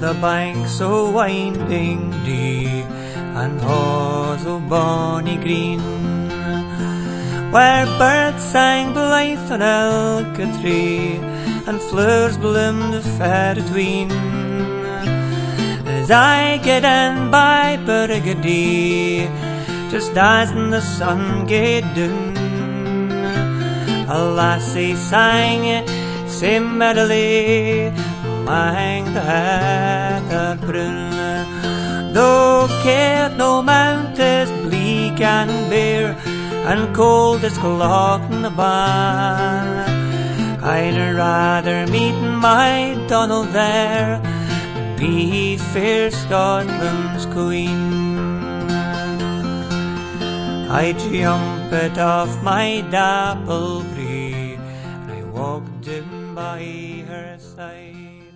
the banks so winding dee, and halls o' oh, bonny green, where birds sang blithe on ilka tree, and flowers bloomed fair atween. As I get in by Burgundy, just as in the sun gaed down, a lassie sang sae merrily amang the heather brown. Though Cairnomount is bleak and bare, and cold as Clough the bar, I'd rather meet my Donald there be fair Scotland's queen. I jumped off my dapple grey, and I walked in by her side.